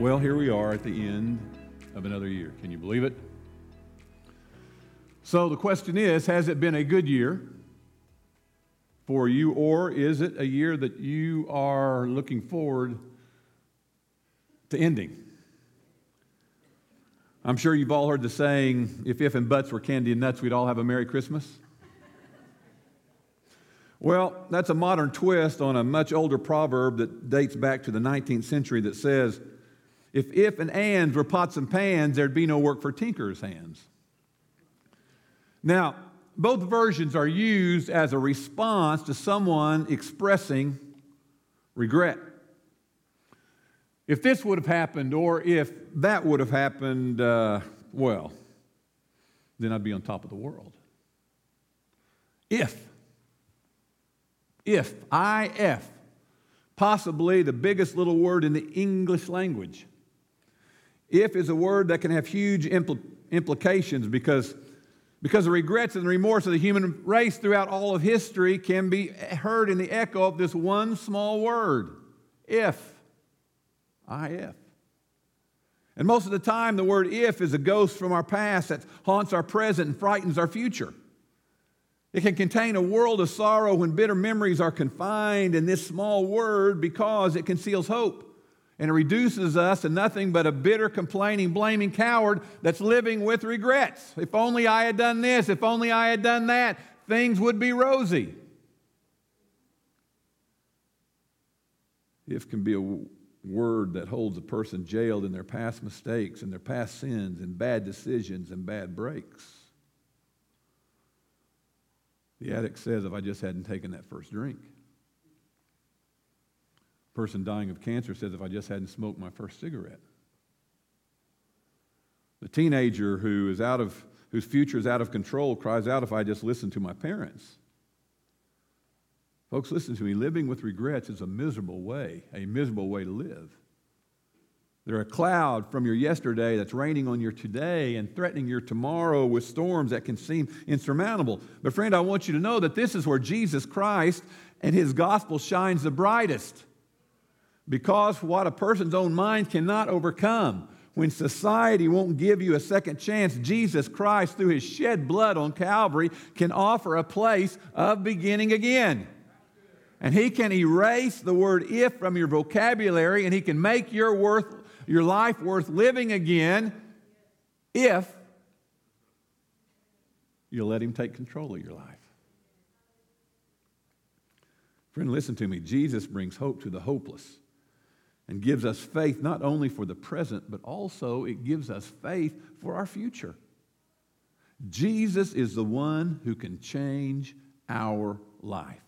Well, here we are at the end of another year. Can you believe it? So the question is Has it been a good year for you, or is it a year that you are looking forward to ending? I'm sure you've all heard the saying if if and buts were candy and nuts, we'd all have a Merry Christmas. Well, that's a modern twist on a much older proverb that dates back to the 19th century that says, if if and ands were pots and pans, there'd be no work for tinker's hands. Now, both versions are used as a response to someone expressing regret. If this would have happened, or if that would have happened, uh, well, then I'd be on top of the world. If, if, if, possibly the biggest little word in the English language. If is a word that can have huge impl- implications because, because the regrets and the remorse of the human race throughout all of history can be heard in the echo of this one small word if. if. And most of the time, the word if is a ghost from our past that haunts our present and frightens our future. It can contain a world of sorrow when bitter memories are confined in this small word because it conceals hope and it reduces us to nothing but a bitter, complaining, blaming coward that's living with regrets. If only I had done this, if only I had done that, things would be rosy. If can be a word that holds a person jailed in their past mistakes and their past sins and bad decisions and bad breaks. The addict says, if I just hadn't taken that first drink person dying of cancer says, if I just hadn't smoked my first cigarette. The teenager who is out of, whose future is out of control cries out, if I just listened to my parents. Folks, listen to me. Living with regrets is a miserable way, a miserable way to live. They're a cloud from your yesterday that's raining on your today and threatening your tomorrow with storms that can seem insurmountable. But, friend, I want you to know that this is where Jesus Christ and his gospel shines the brightest. Because what a person's own mind cannot overcome, when society won't give you a second chance, Jesus Christ, through his shed blood on Calvary, can offer a place of beginning again. And he can erase the word if from your vocabulary, and he can make your, worth, your life worth living again if you let him take control of your life. Friend, listen to me. Jesus brings hope to the hopeless and gives us faith not only for the present, but also it gives us faith for our future. Jesus is the one who can change our life.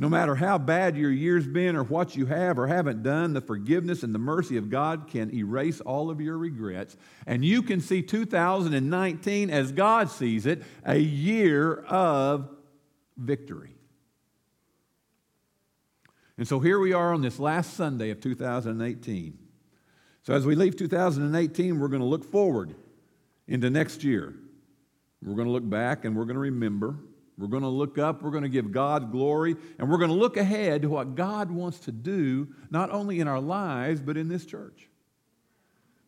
No matter how bad your year's been or what you have or haven't done, the forgiveness and the mercy of God can erase all of your regrets. And you can see 2019 as God sees it a year of victory. And so here we are on this last Sunday of 2018. So as we leave 2018, we're going to look forward into next year. We're going to look back and we're going to remember. We're going to look up, we're going to give God glory, and we're going to look ahead to what God wants to do, not only in our lives, but in this church.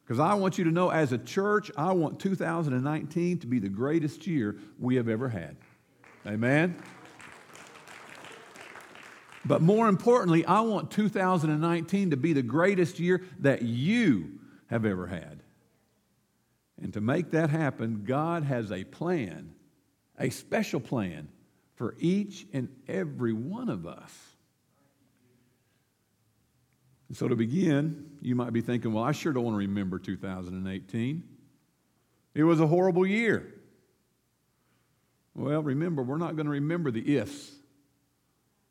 Because I want you to know, as a church, I want 2019 to be the greatest year we have ever had. Amen? But more importantly, I want 2019 to be the greatest year that you have ever had. And to make that happen, God has a plan, a special plan for each and every one of us. And so to begin, you might be thinking, well, I sure don't want to remember 2018. It was a horrible year. Well, remember, we're not going to remember the ifs.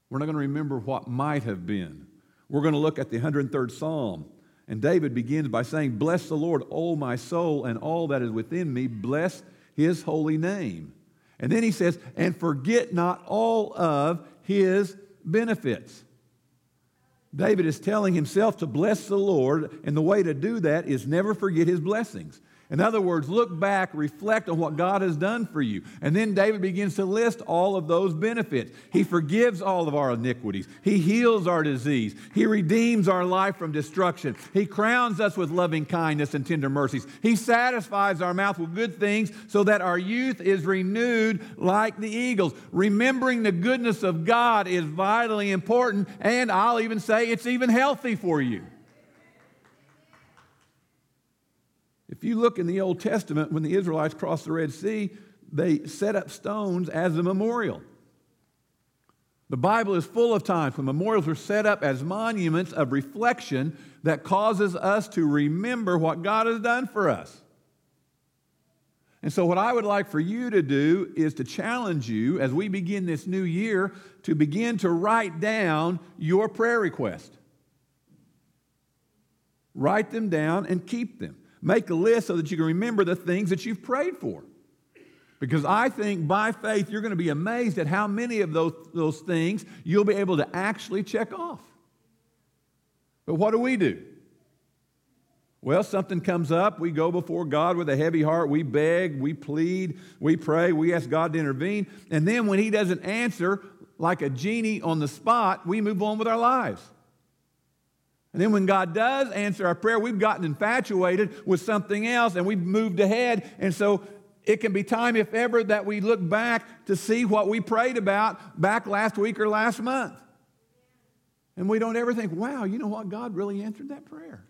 We're not going to remember what might have been. We're going to look at the 103rd Psalm. And David begins by saying, Bless the Lord, O my soul, and all that is within me. Bless his holy name. And then he says, And forget not all of his benefits. David is telling himself to bless the Lord, and the way to do that is never forget his blessings. In other words, look back, reflect on what God has done for you. And then David begins to list all of those benefits. He forgives all of our iniquities, He heals our disease, He redeems our life from destruction, He crowns us with loving kindness and tender mercies, He satisfies our mouth with good things so that our youth is renewed like the eagles. Remembering the goodness of God is vitally important, and I'll even say it's even healthy for you. If you look in the Old Testament, when the Israelites crossed the Red Sea, they set up stones as a memorial. The Bible is full of times when memorials were set up as monuments of reflection that causes us to remember what God has done for us. And so, what I would like for you to do is to challenge you as we begin this new year to begin to write down your prayer request. Write them down and keep them. Make a list so that you can remember the things that you've prayed for. Because I think by faith, you're going to be amazed at how many of those, those things you'll be able to actually check off. But what do we do? Well, something comes up. We go before God with a heavy heart. We beg, we plead, we pray, we ask God to intervene. And then when He doesn't answer, like a genie on the spot, we move on with our lives. And then when God does answer our prayer, we've gotten infatuated with something else and we've moved ahead. And so it can be time, if ever, that we look back to see what we prayed about back last week or last month. And we don't ever think, wow, you know what? God really answered that prayer.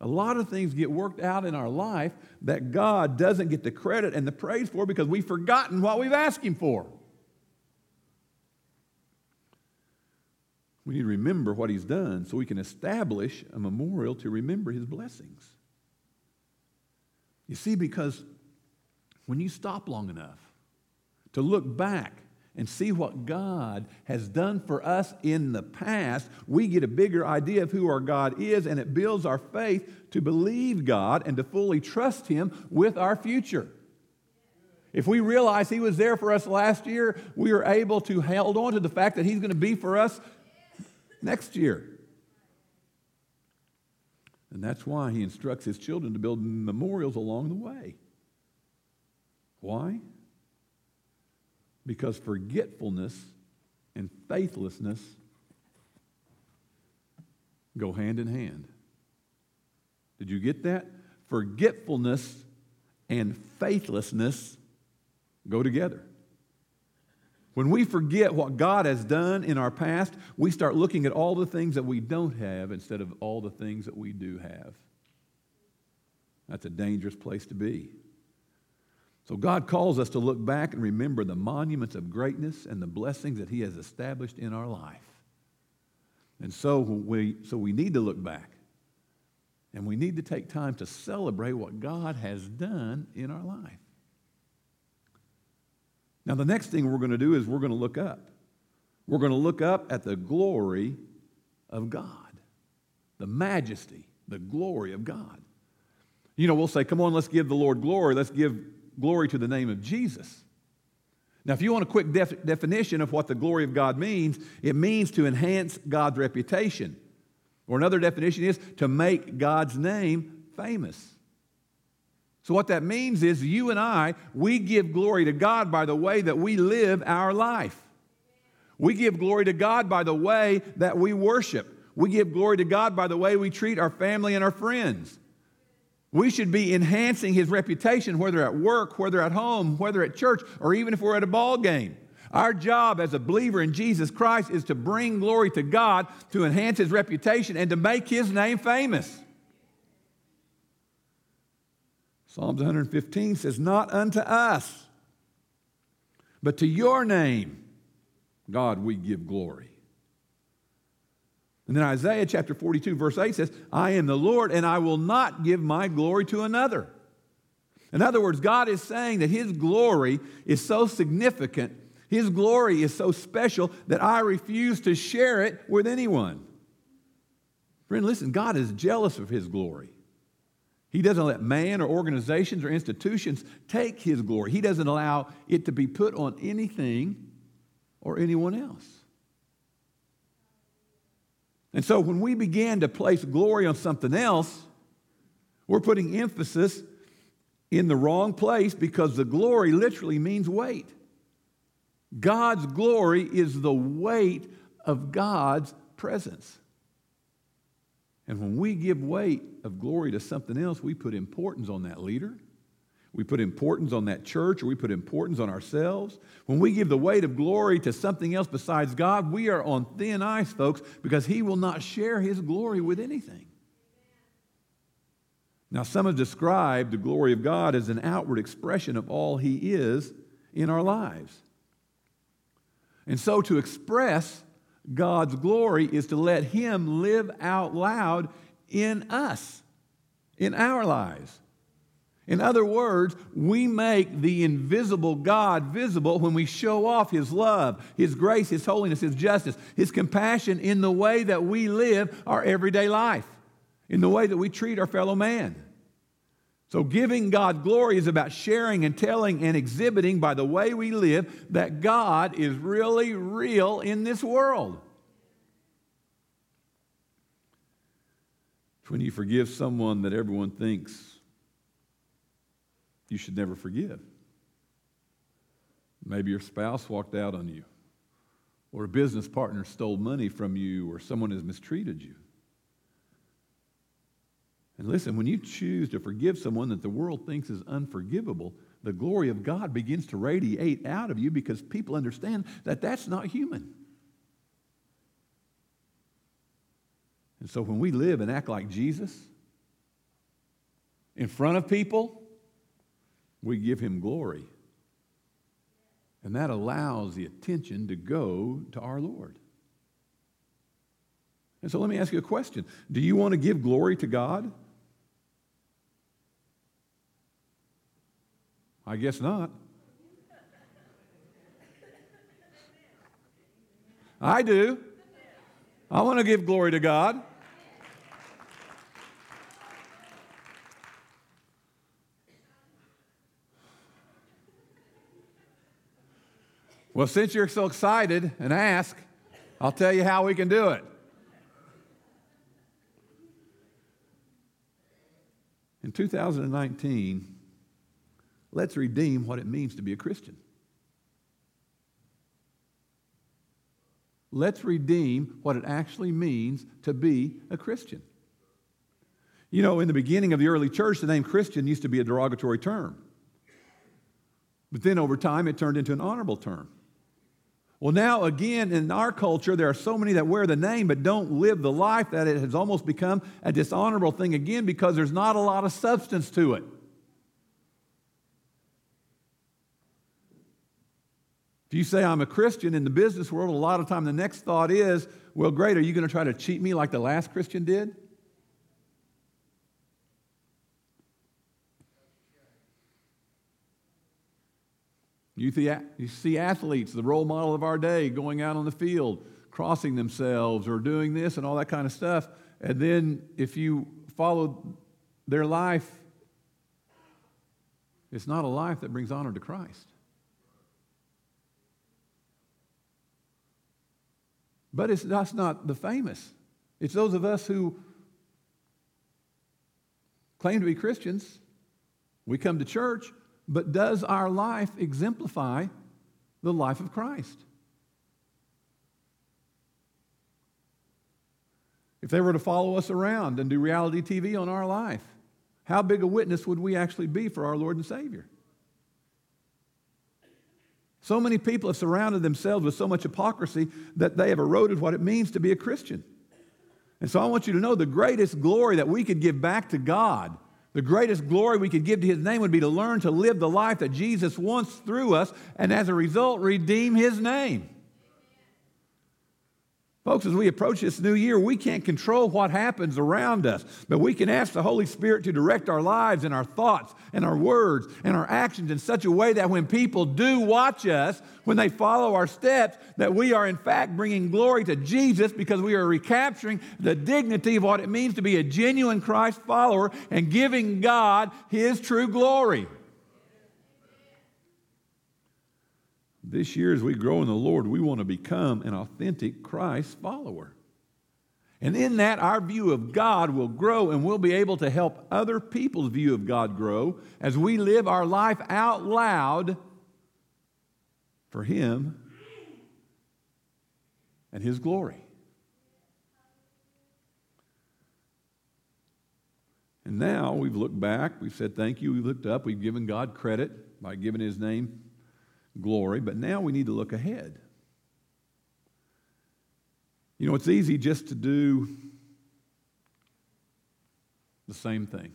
A lot of things get worked out in our life that God doesn't get the credit and the praise for because we've forgotten what we've asked Him for. We need to remember what he's done so we can establish a memorial to remember his blessings. You see, because when you stop long enough to look back and see what God has done for us in the past, we get a bigger idea of who our God is, and it builds our faith to believe God and to fully trust Him with our future. If we realize He was there for us last year, we are able to hold on to the fact that He's going to be for us next year. And that's why he instructs his children to build memorials along the way. Why? Because forgetfulness and faithlessness go hand in hand. Did you get that? Forgetfulness and faithlessness go together. When we forget what God has done in our past, we start looking at all the things that we don't have instead of all the things that we do have. That's a dangerous place to be. So, God calls us to look back and remember the monuments of greatness and the blessings that He has established in our life. And so we, so we need to look back. And we need to take time to celebrate what God has done in our life. Now, the next thing we're going to do is we're going to look up. We're going to look up at the glory of God, the majesty, the glory of God. You know, we'll say, come on, let's give the Lord glory. Let's give glory to the name of Jesus. Now, if you want a quick def- definition of what the glory of God means, it means to enhance God's reputation. Or another definition is to make God's name famous. So, what that means is you and I, we give glory to God by the way that we live our life. We give glory to God by the way that we worship. We give glory to God by the way we treat our family and our friends. We should be enhancing his reputation, whether at work, whether at home, whether at church, or even if we're at a ball game. Our job as a believer in Jesus Christ is to bring glory to God, to enhance his reputation, and to make his name famous. Psalms 115 says, Not unto us, but to your name, God, we give glory. And then Isaiah chapter 42, verse 8 says, I am the Lord, and I will not give my glory to another. In other words, God is saying that His glory is so significant, His glory is so special that I refuse to share it with anyone. Friend, listen, God is jealous of His glory. He doesn't let man or organizations or institutions take his glory. He doesn't allow it to be put on anything or anyone else. And so when we begin to place glory on something else, We're putting emphasis in the wrong place because the glory literally means weight. God's glory is the weight of God's presence. And when we give weight of glory to something else, we put importance on that leader. We put importance on that church, or we put importance on ourselves. When we give the weight of glory to something else besides God, we are on thin ice, folks, because He will not share His glory with anything. Now, some have described the glory of God as an outward expression of all He is in our lives. And so to express God's glory is to let Him live out loud in us, in our lives. In other words, we make the invisible God visible when we show off His love, His grace, His holiness, His justice, His compassion in the way that we live our everyday life in the way that we treat our fellow man. So, giving God glory is about sharing and telling and exhibiting by the way we live that God is really real in this world. It's when you forgive someone that everyone thinks you should never forgive. Maybe your spouse walked out on you, or a business partner stole money from you, or someone has mistreated you. And listen, when you choose to forgive someone that the world thinks is unforgivable, the glory of God begins to radiate out of you because people understand that that's not human. And so when we live and act like Jesus in front of people, we give him glory. And that allows the attention to go to our Lord. And so let me ask you a question Do you want to give glory to God? I guess not. I do. I want to give glory to God. Well, since you're so excited and ask, I'll tell you how we can do it. In 2019, let's redeem what it means to be a Christian. Let's redeem what it actually means to be a Christian. You know, in the beginning of the early church, the name Christian used to be a derogatory term. But then over time, it turned into an honorable term. Well, now again, in our culture, there are so many that wear the name but don't live the life that it has almost become a dishonorable thing again because there's not a lot of substance to it. If you say I'm a Christian in the business world, a lot of time the next thought is, well, great, are you going to try to cheat me like the last Christian did? You, you see athletes, the role model of our day, going out on the field, crossing themselves or doing this and all that kind of stuff. And then if you follow their life, it's not a life that brings honor to Christ. But it's, that's not the famous. It's those of us who claim to be Christians. We come to church, but does our life exemplify the life of Christ? If they were to follow us around and do reality TV on our life, how big a witness would we actually be for our Lord and Savior? So many people have surrounded themselves with so much hypocrisy that they have eroded what it means to be a Christian. And so I want you to know the greatest glory that we could give back to God the greatest glory we could give to his name would be to learn to live the life that Jesus wants through us and as a result redeem his name. Folks, as we approach this new year, we can't control what happens around us, but we can ask the Holy Spirit to direct our lives and our thoughts and our words and our actions in such a way that when people do watch us, when they follow our steps, that we are in fact bringing glory to Jesus because we are recapturing the dignity of what it means to be a genuine Christ follower and giving God His true glory. This year, as we grow in the Lord, we want to become an authentic Christ follower. And in that, our view of God will grow and we'll be able to help other people's view of God grow as we live our life out loud for Him and His glory. And now we've looked back, we've said thank you, we've looked up, we've given God credit by giving His name glory, but now we need to look ahead. You know, it's easy just to do the same thing.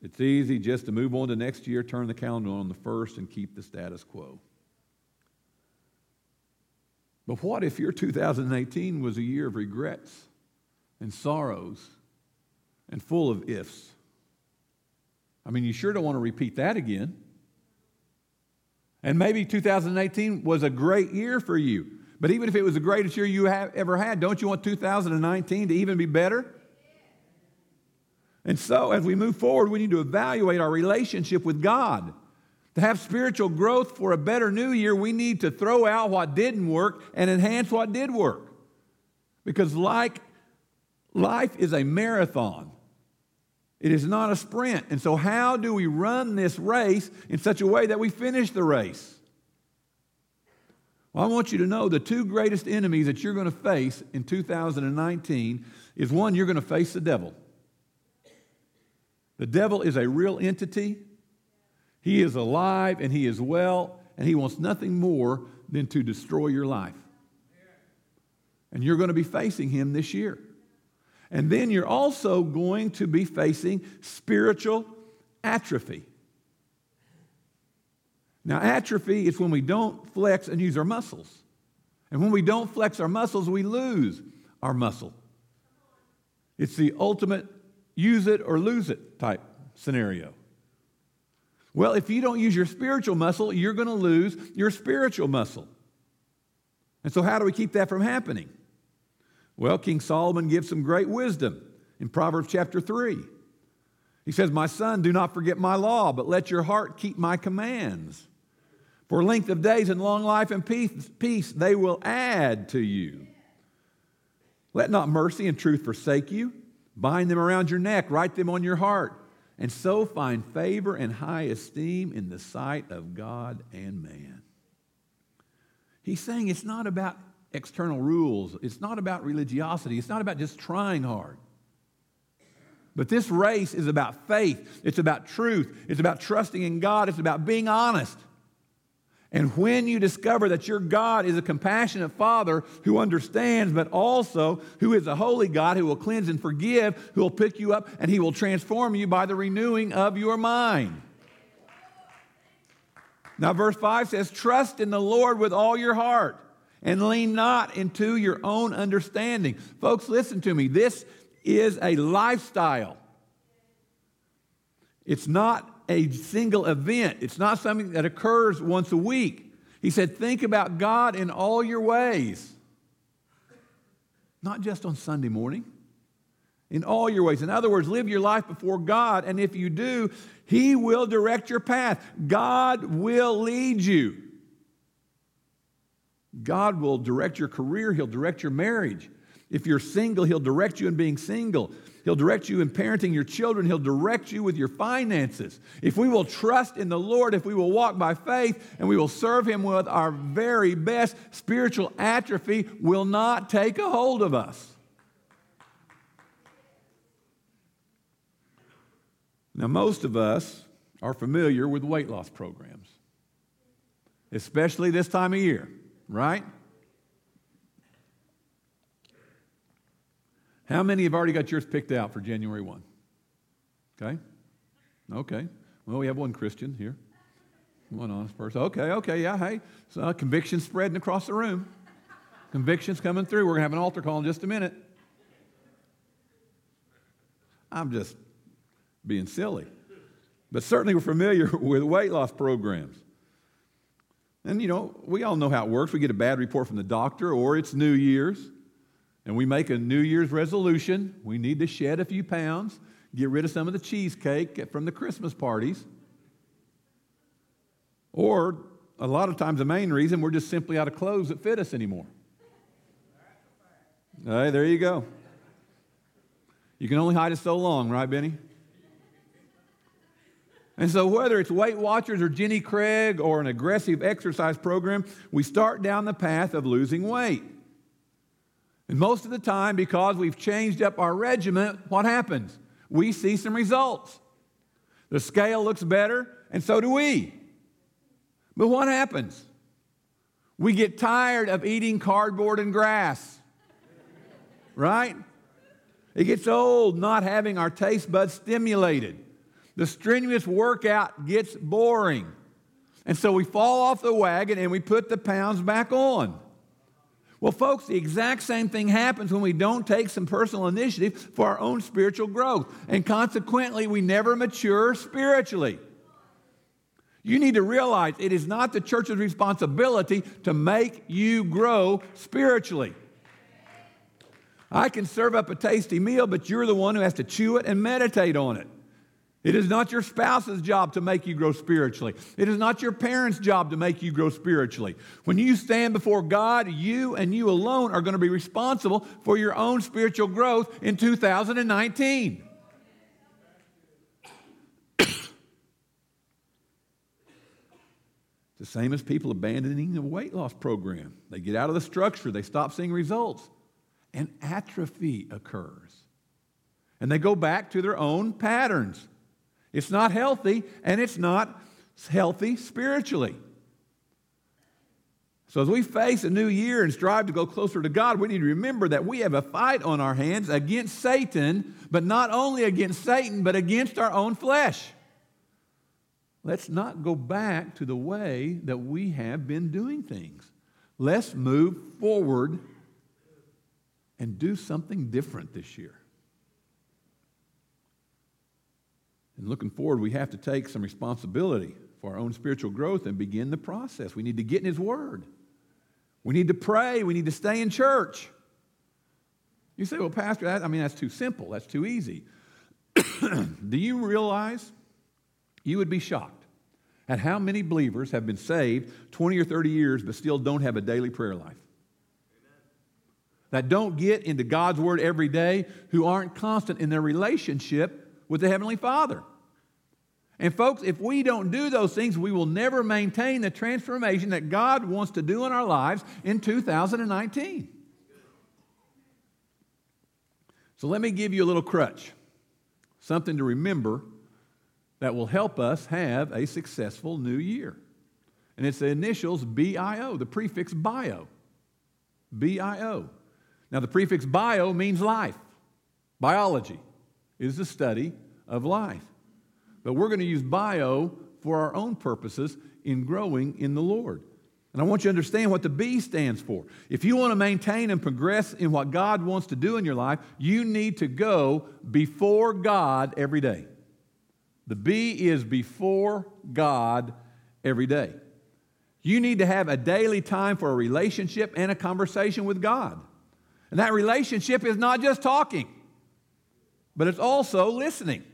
It's easy just to move on to next year, turn the calendar on the first, and keep the status quo. But what if your 2018 was a year of regrets and sorrows and full of ifs? I mean, you sure don't want to repeat that again. And maybe 2018 was a great year for you. But even if it was the greatest year you have ever had, don't you want 2019 to even be better? And so, as we move forward, we need to evaluate our relationship with God. To have spiritual growth for a better new year, we need to throw out what didn't work and enhance what did work. Because, like life is a marathon, it is not a sprint. And so, how do we run this race in such a way that we finish the race? Well, I want you to know the two greatest enemies that you're going to face in 2019 is one, you're going to face the devil. The devil is a real entity. He is alive and he is well, and he wants nothing more than to destroy your life. And you're going to be facing him this year. And then you're also going to be facing spiritual atrophy. Now, atrophy is when we don't flex and use our muscles. And when we don't flex our muscles, we lose our muscle. It's the ultimate use it or lose it type scenario. Well, if you don't use your spiritual muscle, you're going to lose your spiritual muscle. And so, how do we keep that from happening? Well, King Solomon gives some great wisdom in Proverbs chapter 3. He says, My son, do not forget my law, but let your heart keep my commands. For length of days and long life and peace, peace they will add to you. Let not mercy and truth forsake you. Bind them around your neck, write them on your heart, and so find favor and high esteem in the sight of God and man. He's saying it's not about external rules, it's not about religiosity, it's not about just trying hard. But this race is about faith, it's about truth, it's about trusting in God, it's about being honest. And when you discover that your God is a compassionate Father who understands, but also who is a holy God who will cleanse and forgive, who will pick you up, and He will transform you by the renewing of your mind. Now, verse 5 says, Trust in the Lord with all your heart and lean not into your own understanding. Folks, listen to me. This is a lifestyle. It's not a single event, it's not something that occurs once a week. He said, Think about God in all your ways, not just on Sunday morning. In all your ways. In other words, live your life before God, and if you do, He will direct your path. God will lead you. God will direct your career, He'll direct your marriage. If you're single, He'll direct you in being single. He'll direct you in parenting your children. He'll direct you with your finances. If we will trust in the Lord, if we will walk by faith and we will serve Him with our very best, spiritual atrophy will not take a hold of us. Now, most of us are familiar with weight loss programs, especially this time of year, right? How many have already got yours picked out for January 1? Okay? Okay. Well, we have one Christian here. One honest person. Okay, okay, yeah, hey. So, uh, conviction spreading across the room. Convictions coming through. We're going to have an altar call in just a minute. I'm just being silly. But certainly we're familiar with weight loss programs. And you know, we all know how it works. We get a bad report from the doctor, or it's New Year's and we make a New Year's resolution, we need to shed a few pounds, get rid of some of the cheesecake from the Christmas parties. Or a lot of times, the main reason we're just simply out of clothes that fit us anymore. Right, there you go. You can only hide it so long, right, Benny? And so, whether it's Weight Watchers or Jenny Craig or an aggressive exercise program, we start down the path of losing weight. And most of the time, because we've changed up our regimen, what happens? We see some results. The scale looks better, and so do we. But what happens? We get tired of eating cardboard and grass, right? It gets old not having our taste buds stimulated. The strenuous workout gets boring. And so we fall off the wagon and we put the pounds back on. Well, folks, the exact same thing happens when we don't take some personal initiative for our own spiritual growth. And consequently, we never mature spiritually. You need to realize it is not the church's responsibility to make you grow spiritually. I can serve up a tasty meal, but you're the one who has to chew it and meditate on it. It is not your spouse's job to make you grow spiritually. It is not your parents' job to make you grow spiritually. When you stand before God, you and you alone are going to be responsible for your own spiritual growth in 2019. the same as people abandoning the weight loss program. They get out of the structure, they stop seeing results, and atrophy occurs. And they go back to their own patterns. It's not healthy, and it's not healthy spiritually. So, as we face a new year and strive to go closer to God, we need to remember that we have a fight on our hands against Satan, but not only against Satan, but against our own flesh. Let's not go back to the way that we have been doing things. Let's move forward and do something different this year. And looking forward, we have to take some responsibility for our own spiritual growth and begin the process. We need to get in His Word. We need to pray. We need to stay in church. You say, well, Pastor, that, I mean, that's too simple. That's too easy. Do you realize you would be shocked at how many believers have been saved 20 or 30 years but still don't have a daily prayer life? That don't get into God's Word every day, who aren't constant in their relationship with the Heavenly Father. And, folks, if we don't do those things, we will never maintain the transformation that God wants to do in our lives in 2019. So, let me give you a little crutch, something to remember that will help us have a successful new year. And it's the initials BIO, the prefix bio. BIO. Now, the prefix bio means life, biology is the study of life. But we're going to use bio for our own purposes in growing in the Lord. And I want you to understand what the B stands for. If you want to maintain and progress in what God wants to do in your life, you need to go before God every day. The B is before God every day. You need to have a daily time for a relationship and a conversation with God. And that relationship is not just talking but it's also listening.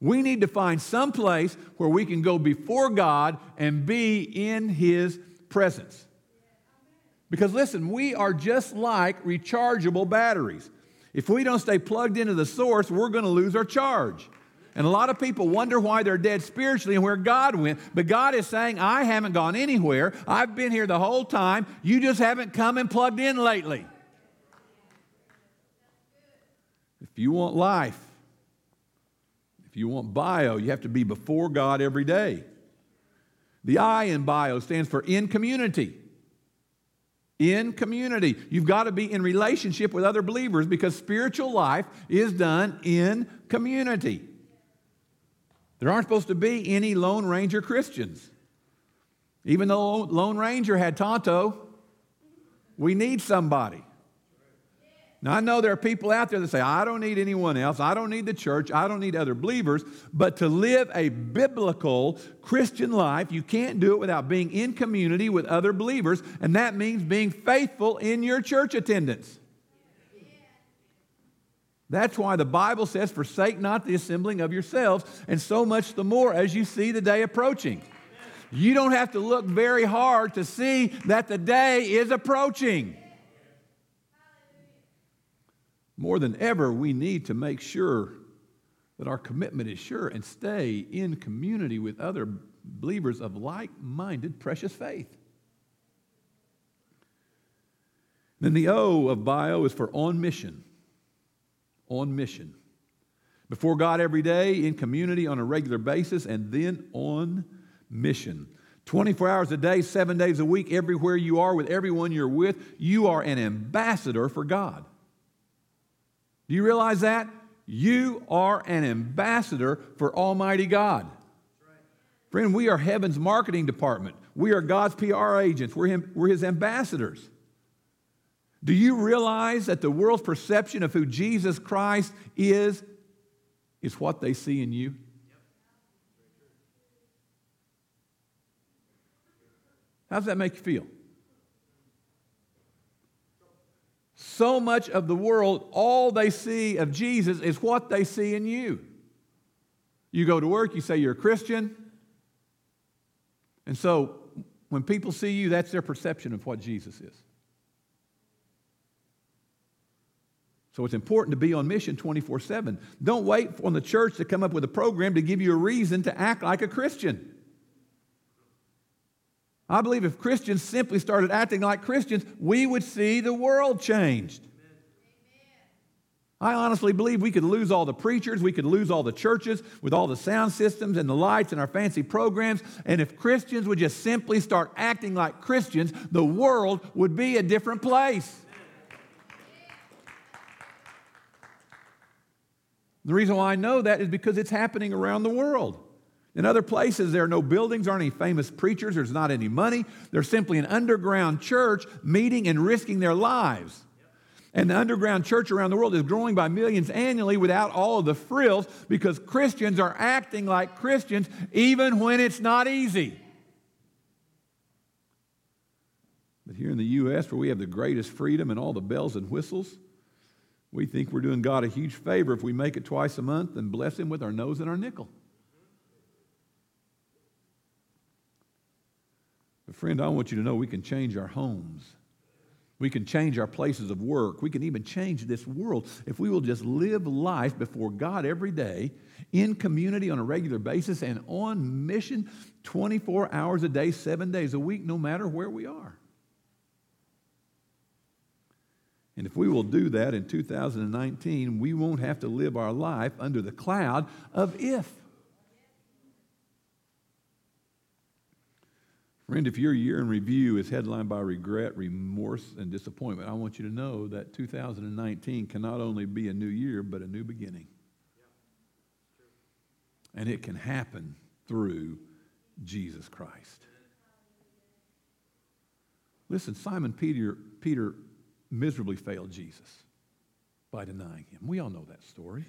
We need to find some place where we can go before God and be in His presence. Because listen, we are just like rechargeable batteries. If we don't stay plugged into the source, we're going to lose our charge. And a lot of people wonder why they're dead spiritually and where God went. But God is saying, I haven't gone anywhere. I've been here the whole time. You just haven't come and plugged in lately. If you want life, if you want bio, you have to be before God every day. The I in bio stands for in community. In community. You've got to be in relationship with other believers because spiritual life is done in community. There aren't supposed to be any Lone Ranger Christians. Even though Lone Ranger had Tonto, we need somebody. Now, I know there are people out there that say, I don't need anyone else. I don't need the church. I don't need other believers. But to live a biblical Christian life, you can't do it without being in community with other believers. And that means being faithful in your church attendance. That's why the Bible says, Forsake not the assembling of yourselves, and so much the more as you see the day approaching. You don't have to look very hard to see that the day is approaching. More than ever, we need to make sure that our commitment is sure and stay in community with other believers of like minded, precious faith. Then the O of bio is for on mission. On mission. Before God every day, in community on a regular basis, and then on mission. 24 hours a day, seven days a week, everywhere you are, with everyone you're with, you are an ambassador for God. Do you realize that? You are an ambassador for Almighty God. Friend, we are heaven's marketing department. We are God's PR agents. We're, him, we're His ambassadors. Do you realize that the world's perception of who Jesus Christ is is what they see in you? How does that make you feel? So much of the world, all they see of Jesus is what they see in you. You go to work, you say you're a Christian. And so when people see you, that's their perception of what Jesus is. So it's important to be on mission 24 7. Don't wait on the church to come up with a program to give you a reason to act like a Christian. I believe if Christians simply started acting like Christians, we would see the world changed. I honestly believe we could lose all the preachers, we could lose all the churches with all the sound systems and the lights and our fancy programs. And if Christians would just simply start acting like Christians, the world would be a different place. The reason why I know that is because it's happening around the world. In other places, there are no buildings, aren't any famous preachers, there's not any money. There's simply an underground church meeting and risking their lives. And the underground church around the world is growing by millions annually without all of the frills because Christians are acting like Christians even when it's not easy. But here in the U.S., where we have the greatest freedom and all the bells and whistles, we think we're doing God a huge favor if we make it twice a month and bless Him with our nose and our nickel. But, friend, I want you to know we can change our homes. We can change our places of work. We can even change this world if we will just live life before God every day in community on a regular basis and on mission 24 hours a day, seven days a week, no matter where we are. And if we will do that in 2019, we won't have to live our life under the cloud of if. Friend, if your year in review is headlined by regret, remorse, and disappointment, I want you to know that 2019 can not only be a new year, but a new beginning. And it can happen through Jesus Christ. Listen, Simon Peter, Peter miserably failed Jesus by denying him. We all know that story.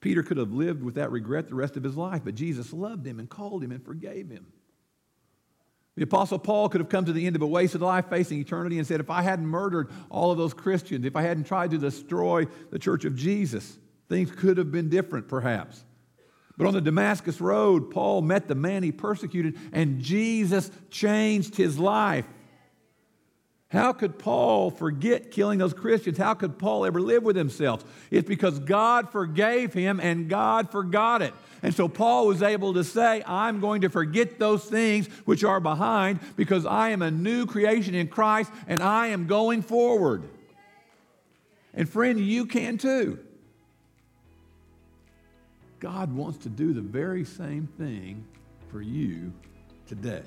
Peter could have lived with that regret the rest of his life, but Jesus loved him and called him and forgave him. The Apostle Paul could have come to the end of a wasted life facing eternity and said, If I hadn't murdered all of those Christians, if I hadn't tried to destroy the church of Jesus, things could have been different perhaps. But on the Damascus Road, Paul met the man he persecuted, and Jesus changed his life. How could Paul forget killing those Christians? How could Paul ever live with himself? It's because God forgave him and God forgot it. And so Paul was able to say, I'm going to forget those things which are behind because I am a new creation in Christ and I am going forward. And friend, you can too. God wants to do the very same thing for you today.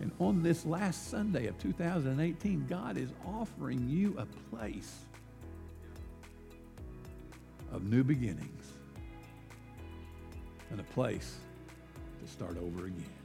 And on this last Sunday of 2018, God is offering you a place of new beginnings and a place to start over again.